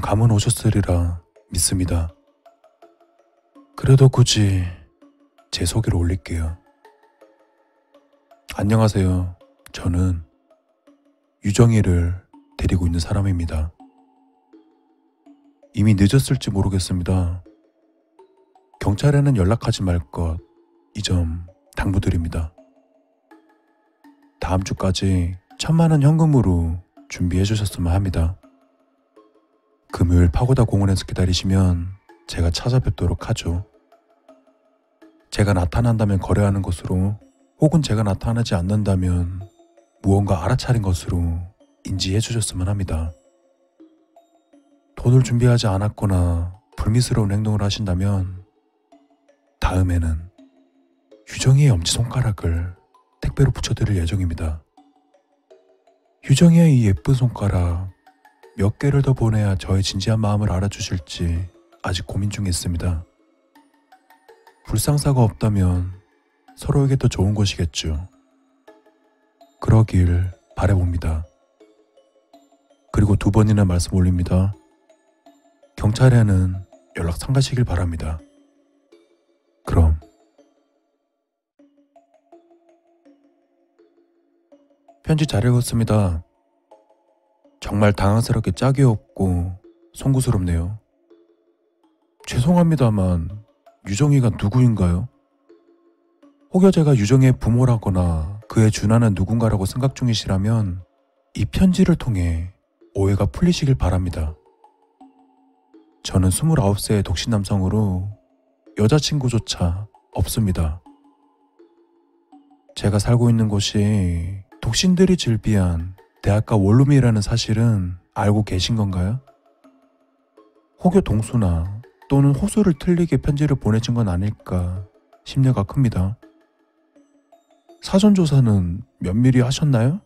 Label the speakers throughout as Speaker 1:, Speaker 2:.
Speaker 1: 지금 감은 오셨으리라 믿습니다. 그래도 굳이 제 소개를 올릴게요. 안녕하세요. 저는 유정이를 데리고 있는 사람입니다. 이미 늦었을지 모르겠습니다. 경찰에는 연락하지 말 것, 이 점 당부드립니다. 다음 주까지 천만 원 현금으로 준비해 주셨으면 합니다. 금요일 파고다 공원에서 기다리시면 제가 찾아뵙도록 하죠. 제가 나타난다면 거래하는 것으로 혹은 제가 나타나지 않는다면 무언가 알아차린 것으로 인지해 주셨으면 합니다. 돈을 준비하지 않았거나 불미스러운 행동을 하신다면 다음에는 유정이의 엄지손가락을 택배로 붙여드릴 예정입니다. 유정이의 이 예쁜 손가락 몇 개를 더 보내야 저의 진지한 마음을 알아주실지 아직 고민 중에 있습니다. 불상사가 없다면 서로에게 더 좋은 것이겠죠. 그러길 바래봅니다. 그리고 두 번이나 말씀 올립니다. 경찰에는 연락 삼가시길 바랍니다. 그럼 편지 잘 읽었습니다. 정말 당황스럽게 짝이 없고 송구스럽네요. 죄송합니다만 유정이가 누구인가요? 혹여 제가 유정의 부모라거나 그에 준하는 누군가라고 생각 중이시라면 이 편지를 통해 오해가 풀리시길 바랍니다. 저는 29세의 독신 남성으로 여자친구조차 없습니다. 제가 살고 있는 곳이 독신들이 즐비한 대학가 원룸이라는 사실은 알고 계신 건가요? 혹여 동수나 또는 호수를 틀리게 편지를 보내준 건 아닐까 심려가 큽니다. 사전조사는 면밀히 하셨나요?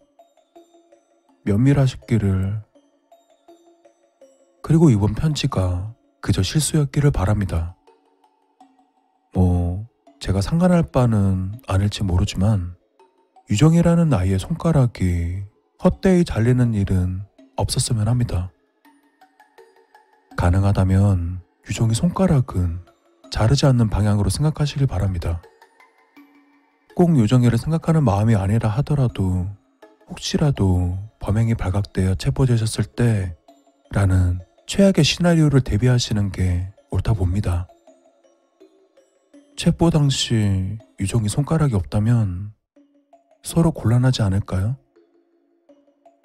Speaker 1: 면밀하셨기를 그리고 이번 편지가 그저 실수였기를 바랍니다. 뭐 제가 상관할 바는 아닐지 모르지만 유정이라는 아이의 손가락이 헛되이 잘리는 일은 없었으면 합니다. 가능하다면 유정이 손가락은 자르지 않는 방향으로 생각하시길 바랍니다. 꼭 유정이를 생각하는 마음이 아니라 하더라도 혹시라도 범행이 발각되어 체포되셨을 때 라는 최악의 시나리오를 대비하시는 게 옳다 봅니다. 체포 당시 유정이 손가락이 없다면 서로 곤란하지 않을까요?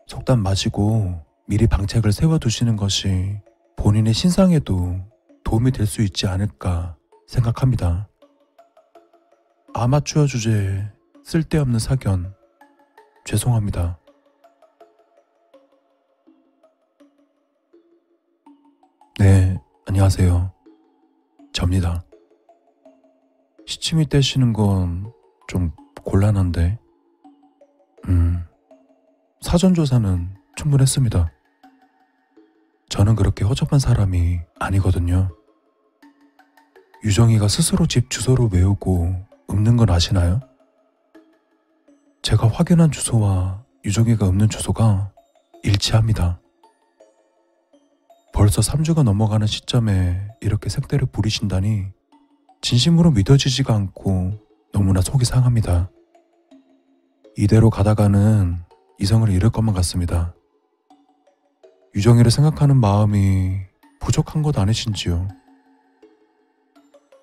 Speaker 1: 속담 마시고 미리 방책을 세워두시는 것이 본인의 신상에도 도움이 될 수 있지 않을까 생각합니다. 아마추어 주제에 쓸데없는 사견 죄송합니다. 네, 안녕하세요. 접니다. 시침이 떼시는 건 좀 곤란한데, 음, 사전조사는 충분했습니다. 저는 그렇게 허접한 사람이 아니거든요. 유정이가 스스로 집 주소를 외우고 읊는 건 아시나요? 제가 확인한 주소와 유정이가 읊는 주소가 일치합니다. 벌써 3주가 넘어가는 시점에 이렇게 색대를 부리신다니 진심으로 믿어지지가 않고 너무나 속이 상합니다. 이대로 가다가는 이성을 잃을 것만 같습니다. 유정이를 생각하는 마음이 부족한 것 아니신지요?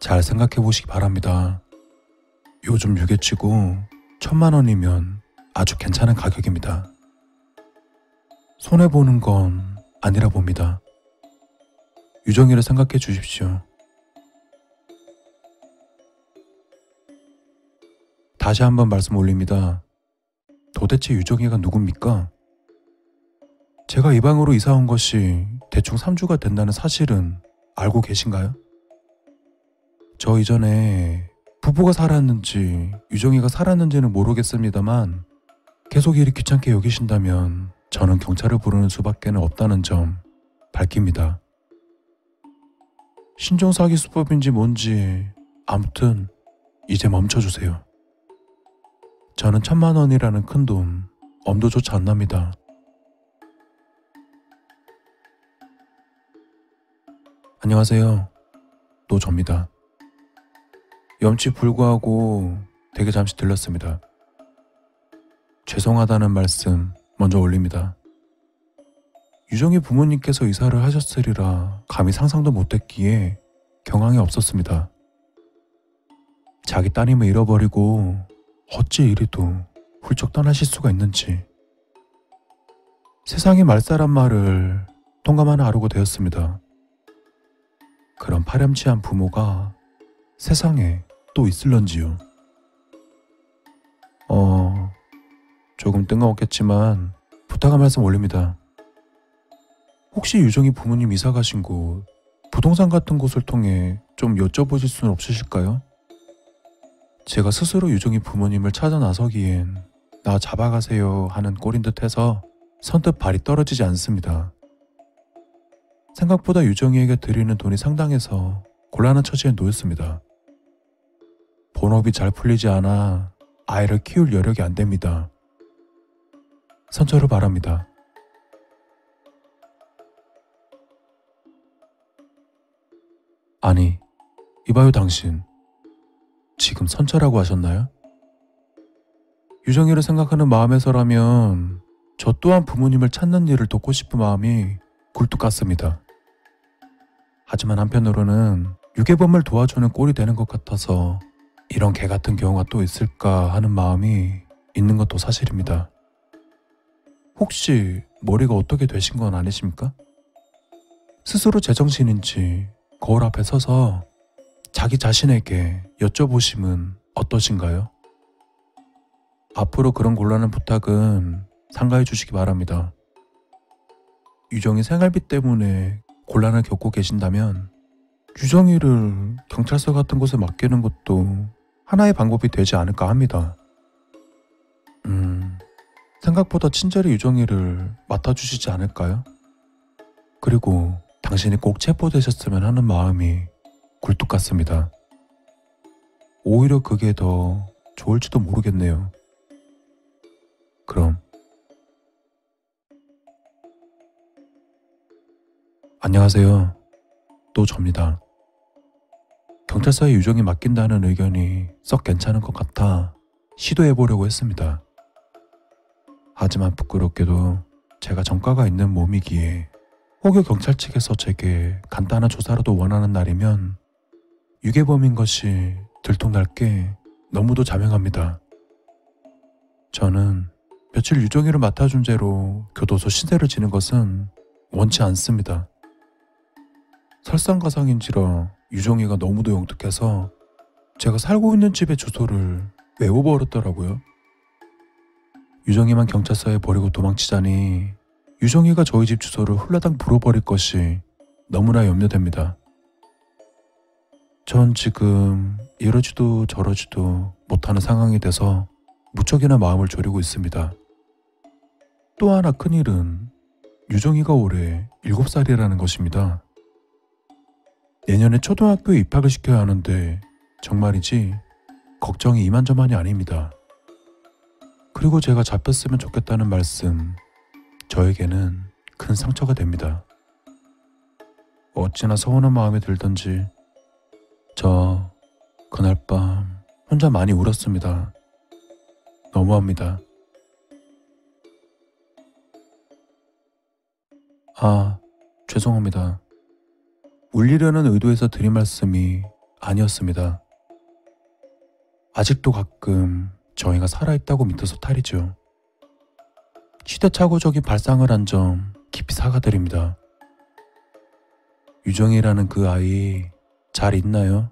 Speaker 1: 잘 생각해 보시기 바랍니다. 요즘 유괴치고 천만 원이면 아주 괜찮은 가격입니다. 손해보는 건 아니라 봅니다. 유정이를 생각해 주십시오. 다시 한번 말씀 올립니다. 도대체 유정이가 누굽니까? 제가 이 방으로 이사 온 것이 대충 3주가 된다는 사실은 알고 계신가요? 저 이전에 부부가 살았는지 유정이가 살았는지는 모르겠습니다만 계속 일이 귀찮게 여기신다면 저는 경찰을 부르는 수밖에는 없다는 점 밝힙니다. 신종 사기 수법인지 뭔지 아무튼 이제 멈춰주세요. 저는 천만 원이라는 큰 돈 엄두조차 안 납니다. 안녕하세요. 노조입니다. 염치 불구하고 되게 잠시 들렀습니다. 죄송하다는 말씀 먼저 올립니다. 유정이 부모님께서 이사를 하셨으리라 감히 상상도 못했기에 경황이 없었습니다. 자기 따님을 잃어버리고 어찌 이리도 훌쩍 떠나실 수가 있는지 세상의 말살한 말을 통감하는 하루가 되었습니다. 그런 파렴치한 부모가 세상에 또 있을런지요. 어, 조금 뜬금없겠지만 부탁한 말씀 올립니다. 혹시 유정이 부모님 이사 가신 곳, 부동산 같은 곳을 통해 좀 여쭤보실 수는 없으실까요? 제가 스스로 유정이 부모님을 찾아 나서기엔 나 잡아가세요 하는 꼴인 듯 해서 선뜻 발이 떨어지지 않습니다. 생각보다 유정이에게 드리는 돈이 상당해서 곤란한 처지에 놓였습니다. 본업이 잘 풀리지 않아 아이를 키울 여력이 안 됩니다. 선처를 바랍니다. 아니, 이봐요 당신. 지금 선처라고 하셨나요? 유정이를 생각하는 마음에서라면 저 또한 부모님을 찾는 일을 돕고 싶은 마음이 굴뚝 같습니다. 하지만 한편으로는 유괴범을 도와주는 꼴이 되는 것 같아서 이런 개 같은 경우가 또 있을까 하는 마음이 있는 것도 사실입니다. 혹시 머리가 어떻게 되신 건 아니십니까? 스스로 제정신인지 거울 앞에 서서 자기 자신에게 여쭤보심은 어떠신가요? 앞으로 그런 곤란한 부탁은 상가해 주시기 바랍니다. 유정이 생활비 때문에 곤란을 겪고 계신다면 유정이를 경찰서 같은 곳에 맡기는 것도 하나의 방법이 되지 않을까 합니다. 음, 생각보다 친절히 유정이를 맡아주시지 않을까요? 그리고 당신이 꼭 체포되셨으면 하는 마음이 굴뚝 같습니다. 오히려 그게 더 좋을지도 모르겠네요. 그럼 안녕하세요. 또 접니다. 경찰서에 유정이 맡긴다는 의견이 썩 괜찮은 것 같아 시도해 보려고 했습니다. 하지만 부끄럽게도 제가 전과가 있는 몸이기에 혹여 경찰 측에서 제게 간단한 조사라도 원하는 날이면 유괴범인 것이 들통날 게 너무도 자명합니다. 저는 며칠 유정이를 맡아준 죄로 교도소 신세를 지는 것은 원치 않습니다. 설상가상인지라 유정이가 너무도 영특해서 제가 살고 있는 집의 주소를 외워버렸더라고요. 유정이만 경찰서에 버리고 도망치자니 유정이가 저희 집 주소를 홀라당 불어버릴 것이 너무나 염려됩니다. 전 지금 이러지도 저러지도 못하는 상황이 돼서 무척이나 마음을 졸이고 있습니다. 또 하나 큰일은 유정이가 올해 7살이라는 것입니다. 내년에 초등학교에 입학을 시켜야 하는데 정말이지 걱정이 이만저만이 아닙니다. 그리고 제가 잡혔으면 좋겠다는 말씀 저에게는 큰 상처가 됩니다. 어찌나 서운한 마음이 들던지 저 그날 밤 혼자 많이 울었습니다. 너무합니다. 아, 죄송합니다. 울리려는 의도에서 드린 말씀이 아니었습니다. 아직도 가끔 저희가 살아있다고 믿어서 탈이죠. 시대착오적인 발상을 한 점 깊이 사과드립니다. 유정이라는 그 아이 잘 있나요?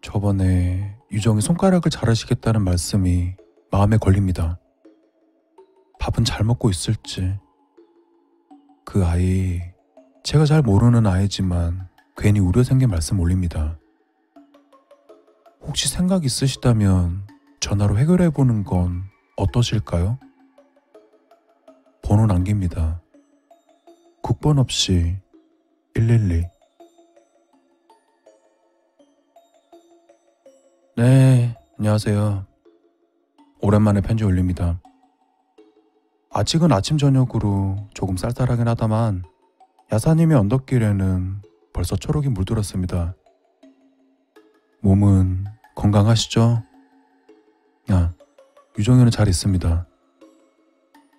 Speaker 1: 저번에 유정이 손가락을 자르시겠다는 말씀이 마음에 걸립니다. 밥은 잘 먹고 있을지. 그 아이 제가 잘 모르는 아이지만 괜히 우려 생긴 말씀 올립니다. 혹시 생각 있으시다면 전화로 해결해 보는 건 어떠실까요? 번호 남깁니다. 국번 없이 112. 안녕하세요. 오랜만에 편지 올립니다. 아직은 아침 저녁으로 조금 쌀쌀하긴 하다만 야사님의 언덕길에는 벌써 초록이 물들었습니다. 몸은 건강하시죠? 야, 유정이는 잘 있습니다.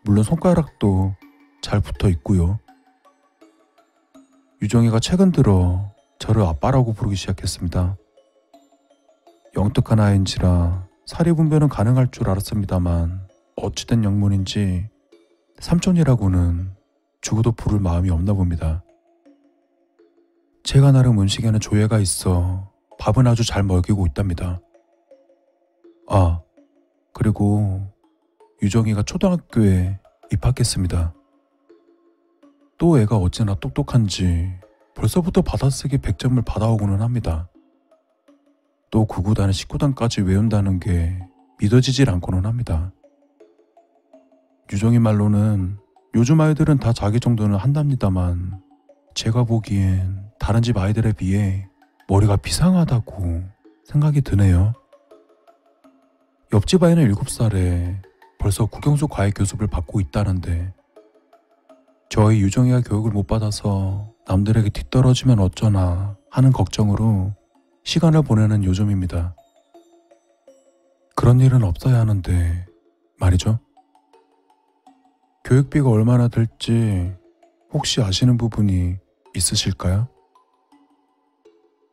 Speaker 1: 물론 손가락도 잘 붙어 있고요. 유정이가 최근 들어 저를 아빠라고 부르기 시작했습니다. 영특한 아이인지라 사리분별은 가능할 줄 알았습니다만 어찌된 영문인지 삼촌이라고는 죽어도 부를 마음이 없나 봅니다. 제가 나름 음식에는 조예가 있어 밥은 아주 잘 먹이고 있답니다. 아, 그리고 유정이가 초등학교에 입학했습니다. 또 애가 어찌나 똑똑한지 벌써부터 받아쓰기 100점을 받아오고는 합니다. 또 9구단 19단까지 외운다는 게 믿어지질 않고는 합니다. 유정이 말로는 요즘 아이들은 다 자기 정도는 한답니다만 제가 보기엔 다른 집 아이들에 비해 머리가 비상하다고 생각이 드네요. 옆집 아이는 7살에 벌써 국영수 과외 교습을 받고 있다는데 저희 유정이가 교육을 못 받아서 남들에게 뒤떨어지면 어쩌나 하는 걱정으로 시간을 보내는 요즘입니다. 그런 일은 없어야 하는데 말이죠. 교육비가 얼마나 들지 혹시 아시는 부분이 있으실까요?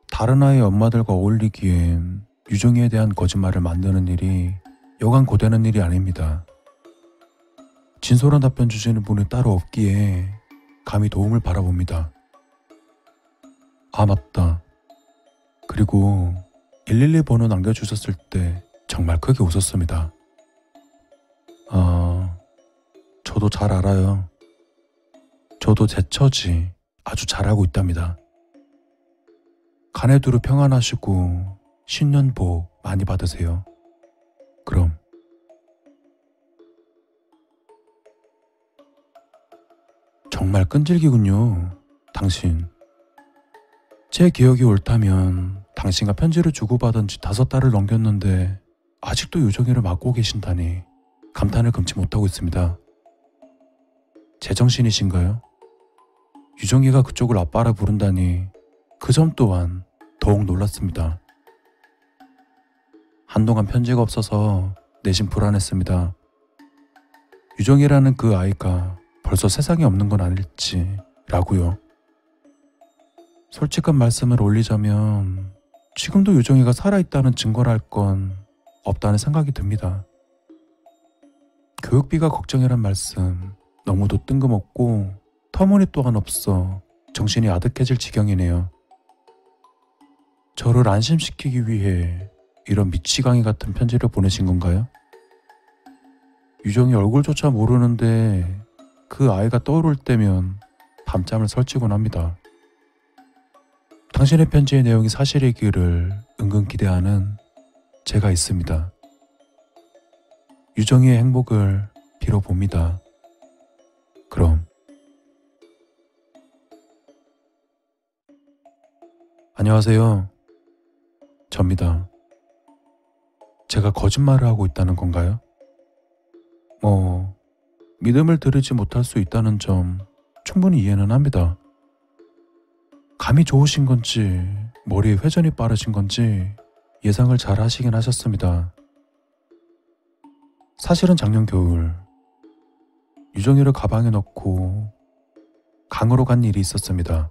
Speaker 1: 다른 아이 엄마들과 어울리기엔 유정이에 대한 거짓말을 만드는 일이 여간 고되는 일이 아닙니다. 진솔한 답변 주시는 분이 따로 없기에 감히 도움을 바라봅니다. 아, 맞다. 그리고 112 번호 남겨주셨을 때 정말 크게 웃었습니다. 아, 저도 잘 알아요. 저도 제 처지 아주 잘하고 있답니다. 간에 두루 평안하시고 신년 복 많이 받으세요. 그럼. 정말 끈질기군요. 당신. 제 기억이 옳다면 당신과 편지를 주고받은 지 다섯 달을 넘겼는데 아직도 유정이를 맡고 계신다니 감탄을 금치 못하고 있습니다. 제정신이신가요? 유정이가 그쪽을 아빠라 부른다니 그 점 또한 더욱 놀랐습니다. 한동안 편지가 없어서 내심 불안했습니다. 유정이라는 그 아이가 벌써 세상에 없는 건 아닐지 라고요. 솔직한 말씀을 올리자면 지금도 유정이가 살아있다는 증거랄 건 없다는 생각이 듭니다. 교육비가 걱정이란 말씀 너무도 뜬금없고 터무니 또한 없어 정신이 아득해질 지경이네요. 저를 안심시키기 위해 이런 미치광이 같은 편지를 보내신 건가요? 유정이 얼굴조차 모르는데 그 아이가 떠오를 때면 밤잠을 설치곤 합니다. 당신의 편지의 내용이 사실이기를 은근 기대하는 제가 있습니다. 유정이의 행복을 빌어봅니다. 그럼. 안녕하세요. 접니다. 제가 거짓말을 하고 있다는 건가요? 뭐, 믿음을 들이지 못할 수 있다는 점 충분히 이해는 합니다. 감이 좋으신 건지, 머리에 회전이 빠르신 건지 예상을 잘 하시긴 하셨습니다. 사실은 작년 겨울, 유정이를 가방에 넣고 강으로 간 일이 있었습니다.